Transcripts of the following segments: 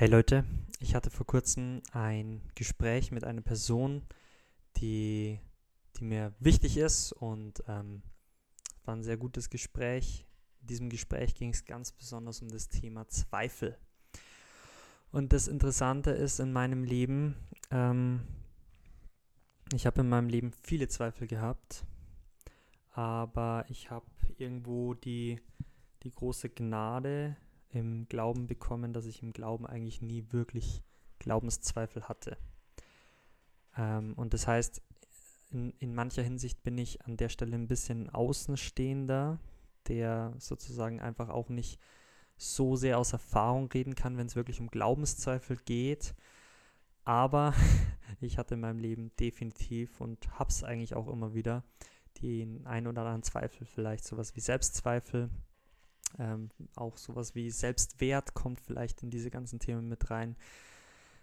Hey Leute, ich hatte vor kurzem ein Gespräch mit einer Person, die, die mir wichtig ist und ähm, war ein sehr gutes Gespräch. In diesem Gespräch ging es ganz besonders um das Thema Zweifel. Und das Interessante ist in meinem Leben, ähm, ich habe in meinem Leben viele Zweifel gehabt, aber ich habe irgendwo die, die große Gnade im Glauben bekommen, dass ich im Glauben eigentlich nie wirklich Glaubenszweifel hatte. Ähm, und das heißt, in, in mancher Hinsicht bin ich an der Stelle ein bisschen Außenstehender, der sozusagen einfach auch nicht so sehr aus Erfahrung reden kann, wenn es wirklich um Glaubenszweifel geht. Aber ich hatte in meinem Leben definitiv und habe es eigentlich auch immer wieder den ein oder anderen Zweifel, vielleicht sowas wie Selbstzweifel, ähm, auch sowas wie Selbstwert kommt vielleicht in diese ganzen Themen mit rein.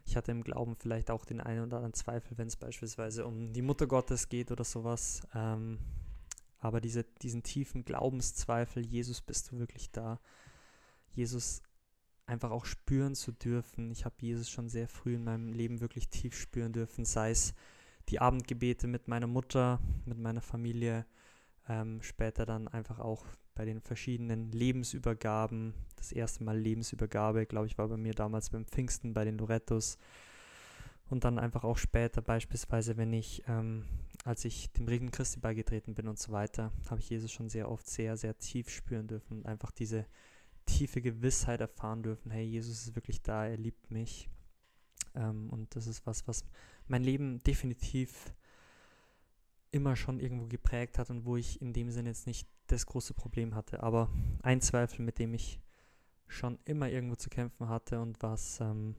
Ich hatte im Glauben vielleicht auch den einen oder anderen Zweifel, wenn es beispielsweise um die Mutter Gottes geht oder sowas. Ähm, aber diese, diesen tiefen Glaubenszweifel, Jesus, bist du wirklich da? Jesus einfach auch spüren zu dürfen. Ich habe Jesus schon sehr früh in meinem Leben wirklich tief spüren dürfen, sei es die Abendgebete mit meiner Mutter, mit meiner Familie, ähm, später dann einfach auch bei den verschiedenen Lebensübergaben. Das erste Mal Lebensübergabe, glaube ich, war bei mir damals beim Pfingsten bei den Lorettos. Und dann einfach auch später, beispielsweise, wenn ich, ähm, als ich dem Regen Christi beigetreten bin und so weiter, habe ich Jesus schon sehr oft sehr, sehr tief spüren dürfen und einfach diese tiefe Gewissheit erfahren dürfen, hey, Jesus ist wirklich da, er liebt mich. Ähm, und das ist was, was mein Leben definitiv immer schon irgendwo geprägt hat und wo ich in dem Sinne jetzt nicht das große Problem hatte. Aber ein Zweifel, mit dem ich schon immer irgendwo zu kämpfen hatte und was ähm,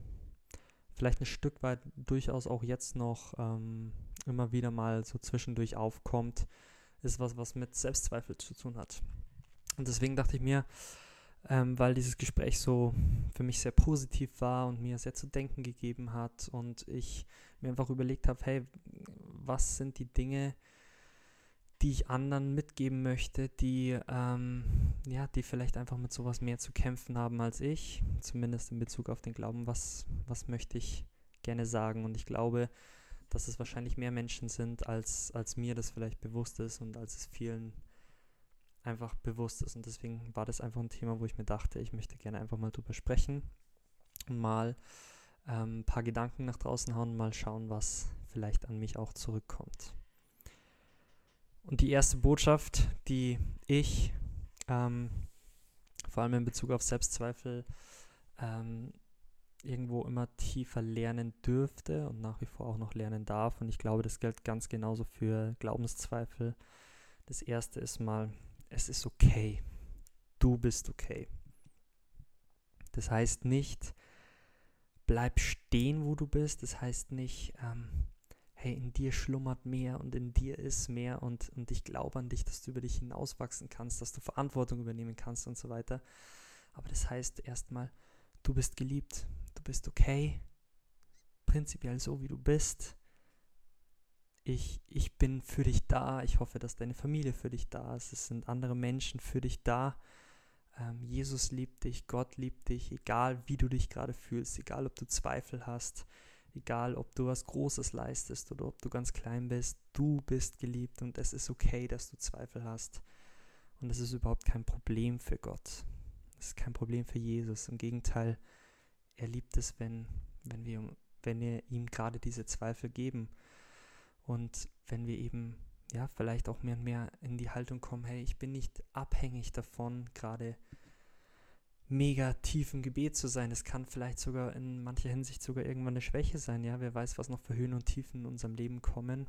vielleicht ein Stück weit durchaus auch jetzt noch ähm, immer wieder mal so zwischendurch aufkommt, ist was, was mit Selbstzweifel zu tun hat. Und deswegen dachte ich mir, ähm, weil dieses Gespräch so für mich sehr positiv war und mir sehr zu denken gegeben hat und ich mir einfach überlegt habe, hey, was sind die Dinge, die ich anderen mitgeben möchte, die, ähm, ja, die vielleicht einfach mit sowas mehr zu kämpfen haben als ich, zumindest in Bezug auf den Glauben, was, was möchte ich gerne sagen. Und ich glaube, dass es wahrscheinlich mehr Menschen sind, als, als mir das vielleicht bewusst ist und als es vielen einfach bewusst ist. Und deswegen war das einfach ein Thema, wo ich mir dachte, ich möchte gerne einfach mal drüber sprechen und mal ähm, ein paar Gedanken nach draußen hauen, mal schauen, was vielleicht an mich auch zurückkommt. Und die erste Botschaft, die ich ähm, vor allem in Bezug auf Selbstzweifel ähm, irgendwo immer tiefer lernen dürfte und nach wie vor auch noch lernen darf. Und ich glaube, das gilt ganz genauso für Glaubenszweifel. Das erste ist mal, es ist okay. Du bist okay. Das heißt nicht, bleib stehen, wo du bist. Das heißt nicht, ähm, hey, in dir schlummert mehr und in dir ist mehr und, und ich glaube an dich, dass du über dich hinauswachsen kannst, dass du Verantwortung übernehmen kannst und so weiter. Aber das heißt erstmal, du bist geliebt, du bist okay, prinzipiell so wie du bist. Ich, ich bin für dich da. Ich hoffe, dass deine Familie für dich da ist. Es sind andere Menschen für dich da. Ähm, Jesus liebt dich, Gott liebt dich, egal wie du dich gerade fühlst, egal ob du Zweifel hast, Egal, ob du was Großes leistest oder ob du ganz klein bist, du bist geliebt und es ist okay, dass du Zweifel hast. Und es ist überhaupt kein Problem für Gott. Es ist kein Problem für Jesus. Im Gegenteil, er liebt es, wenn, wenn, wir, wenn wir ihm gerade diese Zweifel geben. Und wenn wir eben, ja, vielleicht auch mehr und mehr in die Haltung kommen, hey, ich bin nicht abhängig davon, gerade mega tief im Gebet zu sein. Es kann vielleicht sogar in mancher Hinsicht sogar irgendwann eine Schwäche sein. Ja, wer weiß, was noch für Höhen und Tiefen in unserem Leben kommen.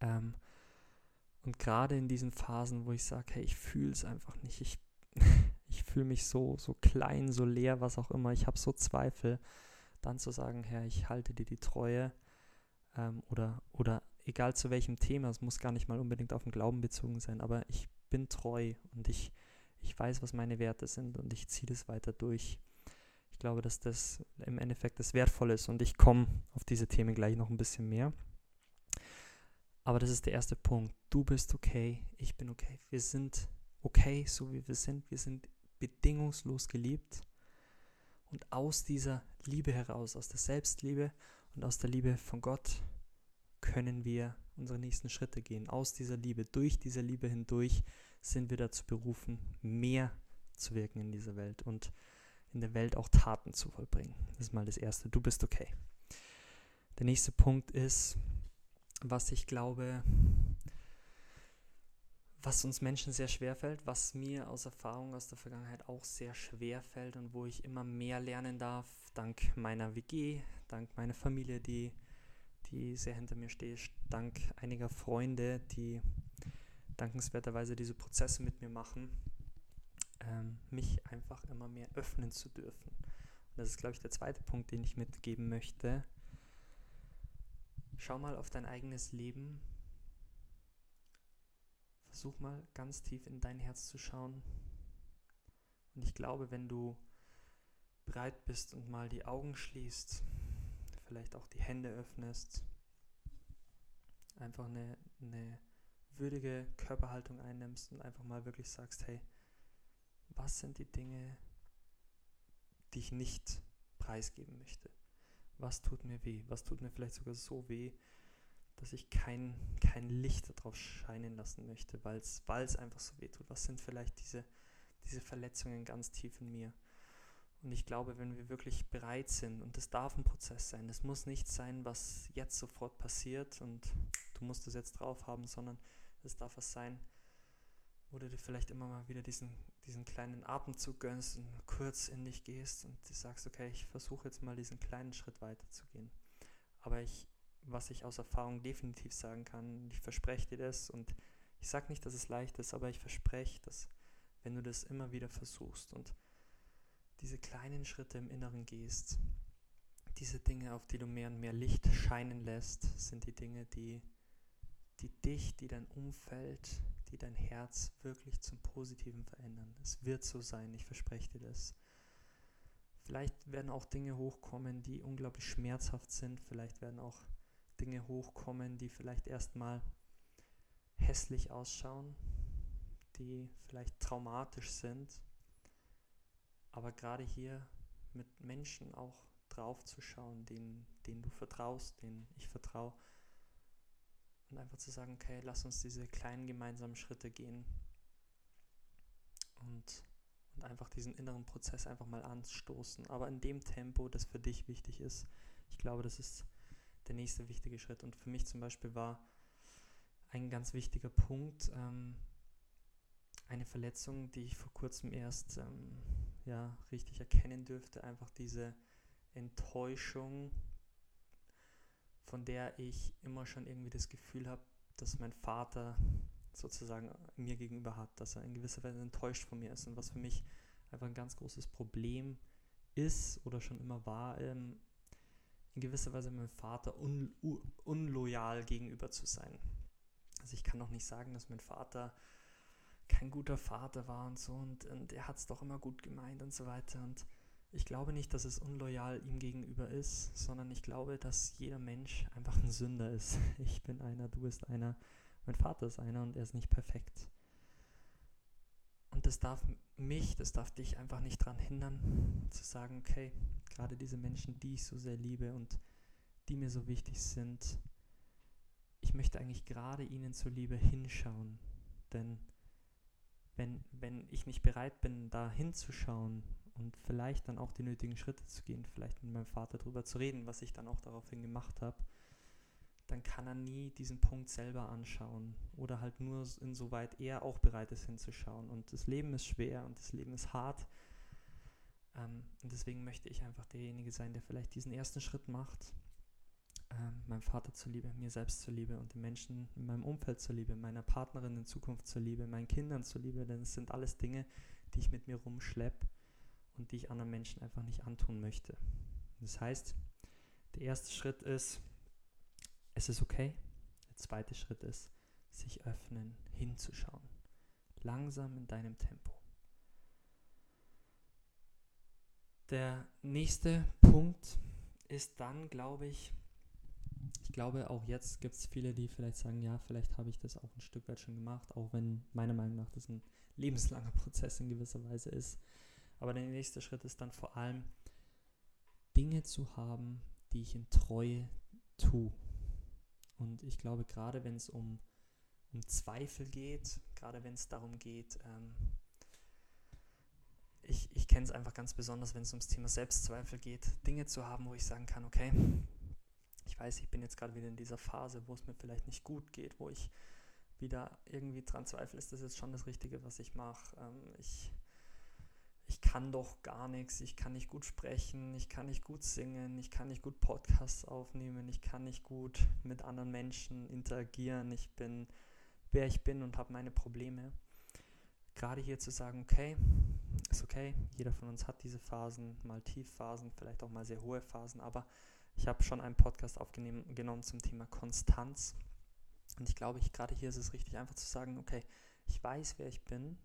Ähm, und gerade in diesen Phasen, wo ich sage, hey, ich fühle es einfach nicht. Ich, ich fühle mich so, so klein, so leer, was auch immer. Ich habe so Zweifel. Dann zu sagen, Herr, ich halte dir die Treue. Ähm, oder, oder egal zu welchem Thema, es muss gar nicht mal unbedingt auf den Glauben bezogen sein, aber ich bin treu und ich ich weiß, was meine Werte sind und ich ziehe das weiter durch. Ich glaube, dass das im Endeffekt das Wertvolle ist und ich komme auf diese Themen gleich noch ein bisschen mehr. Aber das ist der erste Punkt. Du bist okay, ich bin okay. Wir sind okay, so wie wir sind. Wir sind bedingungslos geliebt. Und aus dieser Liebe heraus, aus der Selbstliebe und aus der Liebe von Gott können wir unsere nächsten Schritte gehen. Aus dieser Liebe, durch diese Liebe hindurch sind wir dazu berufen, mehr zu wirken in dieser Welt und in der Welt auch Taten zu vollbringen. Das ist mal das Erste. Du bist okay. Der nächste Punkt ist, was ich glaube, was uns Menschen sehr schwer fällt, was mir aus Erfahrung aus der Vergangenheit auch sehr schwer fällt und wo ich immer mehr lernen darf, dank meiner WG, dank meiner Familie, die, die sehr hinter mir steht, dank einiger Freunde, die dankenswerterweise diese Prozesse mit mir machen, ähm, mich einfach immer mehr öffnen zu dürfen. Und das ist, glaube ich, der zweite Punkt, den ich mitgeben möchte. Schau mal auf dein eigenes Leben Versuch mal ganz tief in dein Herz zu schauen. Und ich glaube, wenn du bereit bist und mal die Augen schließt, vielleicht auch die Hände öffnest, einfach eine, eine würdige Körperhaltung einnimmst und einfach mal wirklich sagst, hey, was sind die Dinge, die ich nicht preisgeben möchte? Was tut mir weh? Was tut mir vielleicht sogar so weh, dass ich kein, kein Licht darauf scheinen lassen möchte, weil es einfach so weh tut. Was sind vielleicht diese, diese Verletzungen ganz tief in mir? Und ich glaube, wenn wir wirklich bereit sind, und das darf ein Prozess sein, das muss nicht sein, was jetzt sofort passiert und du musst es jetzt drauf haben, sondern es darf was sein, wo du dir vielleicht immer mal wieder diesen, diesen kleinen Atemzug gönnst und kurz in dich gehst und du sagst, okay, ich versuche jetzt mal diesen kleinen Schritt weiterzugehen. Aber ich, was ich aus Erfahrung definitiv sagen kann. Ich verspreche dir das und ich sage nicht, dass es leicht ist, aber ich verspreche, dass wenn du das immer wieder versuchst und diese kleinen Schritte im Inneren gehst, diese Dinge, auf die du mehr und mehr Licht scheinen lässt, sind die Dinge, die, die dich, die dein Umfeld, die dein Herz wirklich zum Positiven verändern. Es wird so sein, ich verspreche dir das. Vielleicht werden auch Dinge hochkommen, die unglaublich schmerzhaft sind. Vielleicht werden auch Dinge hochkommen, die vielleicht erstmal hässlich ausschauen, die vielleicht traumatisch sind. Aber gerade hier mit Menschen auch drauf zu schauen, denen, denen du vertraust, denen ich vertraue. Und einfach zu sagen, okay, lass uns diese kleinen gemeinsamen Schritte gehen. Und, und einfach diesen inneren Prozess einfach mal anstoßen. Aber in dem Tempo, das für dich wichtig ist. Ich glaube, das ist der nächste wichtige Schritt. Und für mich zum Beispiel war ein ganz wichtiger Punkt ähm, eine Verletzung, die ich vor kurzem erst ähm, ja, richtig erkennen dürfte. Einfach diese Enttäuschung, von der ich immer schon irgendwie das Gefühl habe, dass mein Vater sozusagen mir gegenüber hat, dass er in gewisser Weise enttäuscht von mir ist und was für mich einfach ein ganz großes Problem ist oder schon immer war, ähm, in gewisser Weise meinem Vater un, un, unloyal gegenüber zu sein. Also ich kann doch nicht sagen, dass mein Vater kein guter Vater war und so und, und er hat es doch immer gut gemeint und so weiter. Und ich glaube nicht, dass es unloyal ihm gegenüber ist, sondern ich glaube, dass jeder Mensch einfach ein Sünder ist. Ich bin einer, du bist einer, mein Vater ist einer und er ist nicht perfekt. Und das darf mich, das darf dich einfach nicht daran hindern, zu sagen, okay, gerade diese Menschen, die ich so sehr liebe und die mir so wichtig sind, ich möchte eigentlich gerade ihnen zur Liebe hinschauen. Denn wenn, wenn ich nicht bereit bin, da hinzuschauen und vielleicht dann auch die nötigen Schritte zu gehen, vielleicht mit meinem Vater darüber zu reden, was ich dann auch daraufhin gemacht habe, dann kann er nie diesen Punkt selber anschauen oder halt nur insoweit er auch bereit ist hinzuschauen. Und das Leben ist schwer und das Leben ist hart ähm, und deswegen möchte ich einfach derjenige sein, der vielleicht diesen ersten Schritt macht, ähm, meinem Vater zuliebe, mir selbst zuliebe und den Menschen in meinem Umfeld zuliebe, meiner Partnerin in Zukunft zuliebe, meinen Kindern zuliebe, denn es sind alles Dinge, die ich mit mir rumschleppe und die ich anderen Menschen einfach nicht antun möchte. Das heißt, der erste Schritt ist, es ist okay. Der zweite Schritt ist, sich öffnen, hinzuschauen. Langsam in deinem Tempo. Der nächste Punkt ist dann, glaube ich, ich glaube, auch jetzt gibt es viele, die vielleicht sagen, ja, vielleicht habe ich das auch ein Stück weit schon gemacht, auch wenn meiner Meinung nach das ein lebenslanger Prozess in gewisser Weise ist. Aber der nächste Schritt ist dann vor allem, Dinge zu haben, die ich in Treue tue. Und ich glaube, gerade wenn es um, um Zweifel geht, gerade wenn es darum geht, ähm, ich, ich kenne es einfach ganz besonders, wenn es ums Thema Selbstzweifel geht, Dinge zu haben, wo ich sagen kann, okay, ich weiß, ich bin jetzt gerade wieder in dieser Phase, wo es mir vielleicht nicht gut geht, wo ich wieder irgendwie dran zweifle, ist das jetzt schon das Richtige, was ich mache. Ähm, ich, ich kann doch gar nichts, ich kann nicht gut sprechen, ich kann nicht gut singen, ich kann nicht gut Podcasts aufnehmen, ich kann nicht gut mit anderen Menschen interagieren, ich bin, wer ich bin und habe meine Probleme. Gerade hier zu sagen, okay, ist okay, jeder von uns hat diese Phasen, mal Tiefphasen, vielleicht auch mal sehr hohe Phasen, aber ich habe schon einen Podcast aufgenommen zum Thema Konstanz. Und ich glaube, ich, gerade hier ist es richtig einfach zu sagen, okay, ich weiß, wer ich bin.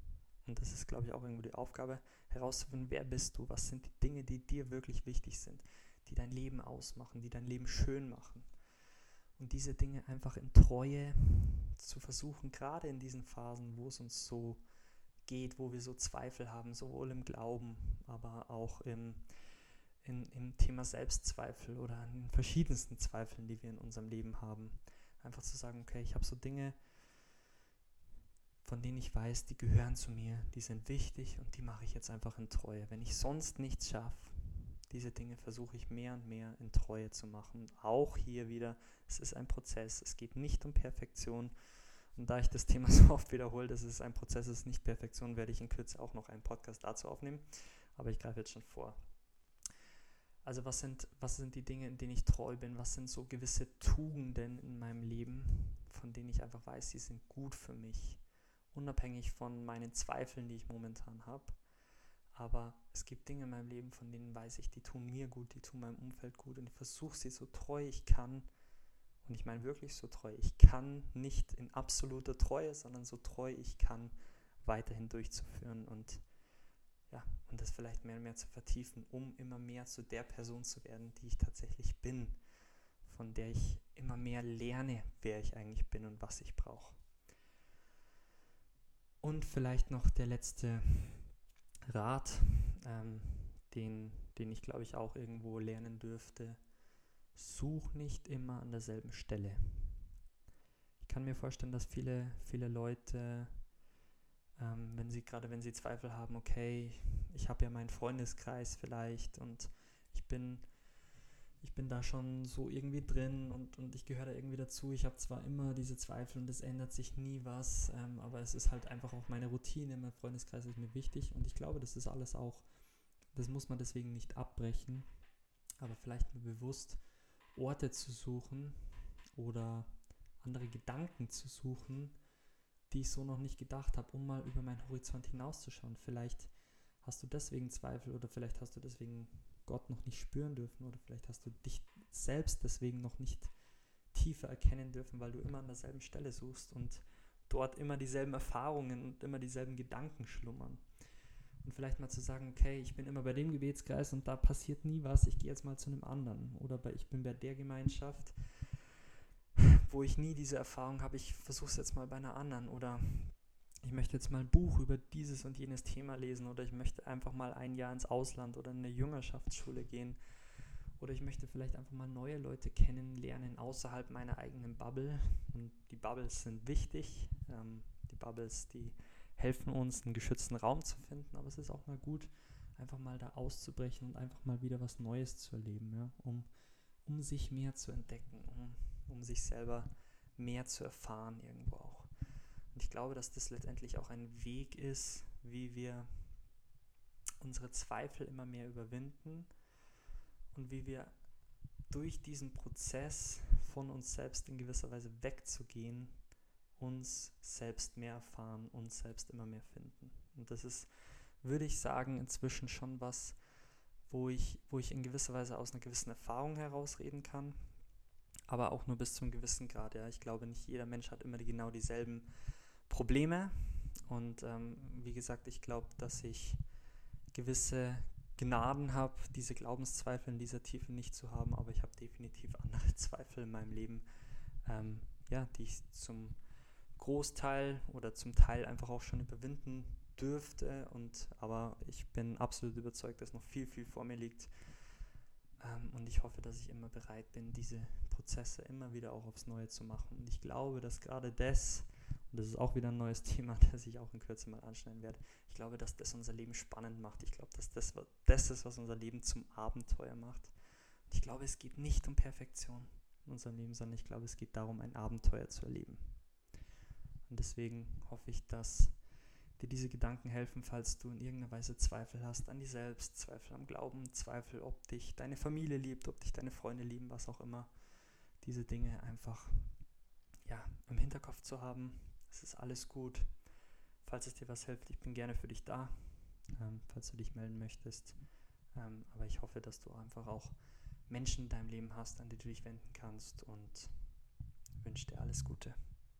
Und das ist, glaube ich, auch irgendwo die Aufgabe, herauszufinden, wer bist du, was sind die Dinge, die dir wirklich wichtig sind, die dein Leben ausmachen, die dein Leben schön machen. Und diese Dinge einfach in Treue zu versuchen, gerade in diesen Phasen, wo es uns so geht, wo wir so Zweifel haben, sowohl im Glauben, aber auch im, in, im Thema Selbstzweifel oder in den verschiedensten Zweifeln, die wir in unserem Leben haben. Einfach zu sagen, okay, ich habe so Dinge, von denen ich weiß, die gehören zu mir, die sind wichtig und die mache ich jetzt einfach in Treue. Wenn ich sonst nichts schaffe, diese Dinge versuche ich mehr und mehr in Treue zu machen. Auch hier wieder, es ist ein Prozess, es geht nicht um Perfektion. Und da ich das Thema so oft wiederhole, dass es ein Prozess ist, nicht Perfektion, werde ich in Kürze auch noch einen Podcast dazu aufnehmen. Aber ich greife jetzt schon vor. Also was sind, was sind die Dinge, in denen ich treu bin? Was sind so gewisse Tugenden in meinem Leben, von denen ich einfach weiß, sie sind gut für mich, unabhängig von meinen Zweifeln, die ich momentan habe. Aber es gibt Dinge in meinem Leben, von denen weiß ich, die tun mir gut, die tun meinem Umfeld gut und ich versuche sie so treu ich kann. Und ich meine wirklich so treu. Ich kann nicht in absoluter Treue, sondern so treu ich kann weiterhin durchzuführen. Und ja, und das vielleicht mehr und mehr zu vertiefen, um immer mehr zu der Person zu werden, die ich tatsächlich bin, von der ich immer mehr lerne, wer ich eigentlich bin und was ich brauche. Und vielleicht noch der letzte Rat, ähm, den, den ich glaube ich auch irgendwo lernen dürfte. Such nicht immer an derselben Stelle. Ich kann mir vorstellen, dass viele, viele Leute ähm, wenn sie gerade wenn sie Zweifel haben, okay, ich habe ja meinen Freundeskreis vielleicht und ich bin ich bin da schon so irgendwie drin und, und ich gehöre da irgendwie dazu. Ich habe zwar immer diese Zweifel und es ändert sich nie was, ähm, aber es ist halt einfach auch meine Routine, mein Freundeskreis ist mir wichtig und ich glaube, das ist alles auch, das muss man deswegen nicht abbrechen, aber vielleicht mir bewusst Orte zu suchen oder andere Gedanken zu suchen, die ich so noch nicht gedacht habe, um mal über meinen Horizont hinauszuschauen. Vielleicht hast du deswegen Zweifel oder vielleicht hast du deswegen Gott noch nicht spüren dürfen oder vielleicht hast du dich selbst deswegen noch nicht tiefer erkennen dürfen, weil du immer an derselben Stelle suchst und dort immer dieselben Erfahrungen und immer dieselben Gedanken schlummern. Und vielleicht mal zu sagen, okay, ich bin immer bei dem Gebetskreis und da passiert nie was, ich gehe jetzt mal zu einem anderen. Oder bei, ich bin bei der Gemeinschaft wo ich nie diese Erfahrung habe, ich versuche es jetzt mal bei einer anderen oder ich möchte jetzt mal ein Buch über dieses und jenes Thema lesen oder ich möchte einfach mal ein Jahr ins Ausland oder in eine Jüngerschaftsschule gehen oder ich möchte vielleicht einfach mal neue Leute kennenlernen außerhalb meiner eigenen Bubble. Und die Bubbles sind wichtig, ähm, die Bubbles, die helfen uns, einen geschützten Raum zu finden, aber es ist auch mal gut, einfach mal da auszubrechen und einfach mal wieder was Neues zu erleben, ja, um, um sich mehr zu entdecken, um um sich selber mehr zu erfahren irgendwo auch. Und ich glaube, dass das letztendlich auch ein Weg ist, wie wir unsere Zweifel immer mehr überwinden und wie wir durch diesen Prozess von uns selbst in gewisser Weise wegzugehen, uns selbst mehr erfahren, uns selbst immer mehr finden. Und das ist, würde ich sagen, inzwischen schon was, wo ich, wo ich in gewisser Weise aus einer gewissen Erfahrung herausreden kann, aber auch nur bis zum gewissen Grad. Ja. Ich glaube, nicht jeder Mensch hat immer die, genau dieselben Probleme. Und ähm, wie gesagt, ich glaube, dass ich gewisse Gnaden habe, diese Glaubenszweifel in dieser Tiefe nicht zu haben, aber ich habe definitiv andere Zweifel in meinem Leben, ähm, ja, die ich zum Großteil oder zum Teil einfach auch schon überwinden dürfte. Und aber ich bin absolut überzeugt, dass noch viel, viel vor mir liegt. Ähm, Und ich hoffe, dass ich immer bereit bin, diese Prozesse immer wieder auch aufs Neue zu machen. Und ich glaube, dass gerade das, das ist auch wieder ein neues Thema, das ich auch in Kürze mal anschneiden werde, ich glaube, dass das unser Leben spannend macht. Ich glaube, dass das das ist, was unser Leben zum Abenteuer macht. Und ich glaube, es geht nicht um Perfektion in unserem Leben, sondern ich glaube, es geht darum, ein Abenteuer zu erleben. Und deswegen hoffe ich, dass dir diese Gedanken helfen, falls du in irgendeiner Weise Zweifel hast an dir selbst, Zweifel am Glauben, Zweifel, ob dich deine Familie liebt, ob dich deine Freunde lieben, was auch immer. Diese Dinge einfach ja, im Hinterkopf zu haben. Es ist alles gut. Falls es dir was hilft, ich bin gerne für dich da, ähm, falls du dich melden möchtest. Ähm, aber ich hoffe, dass du einfach auch Menschen in deinem Leben hast, an die du dich wenden kannst und wünsche dir alles Gute.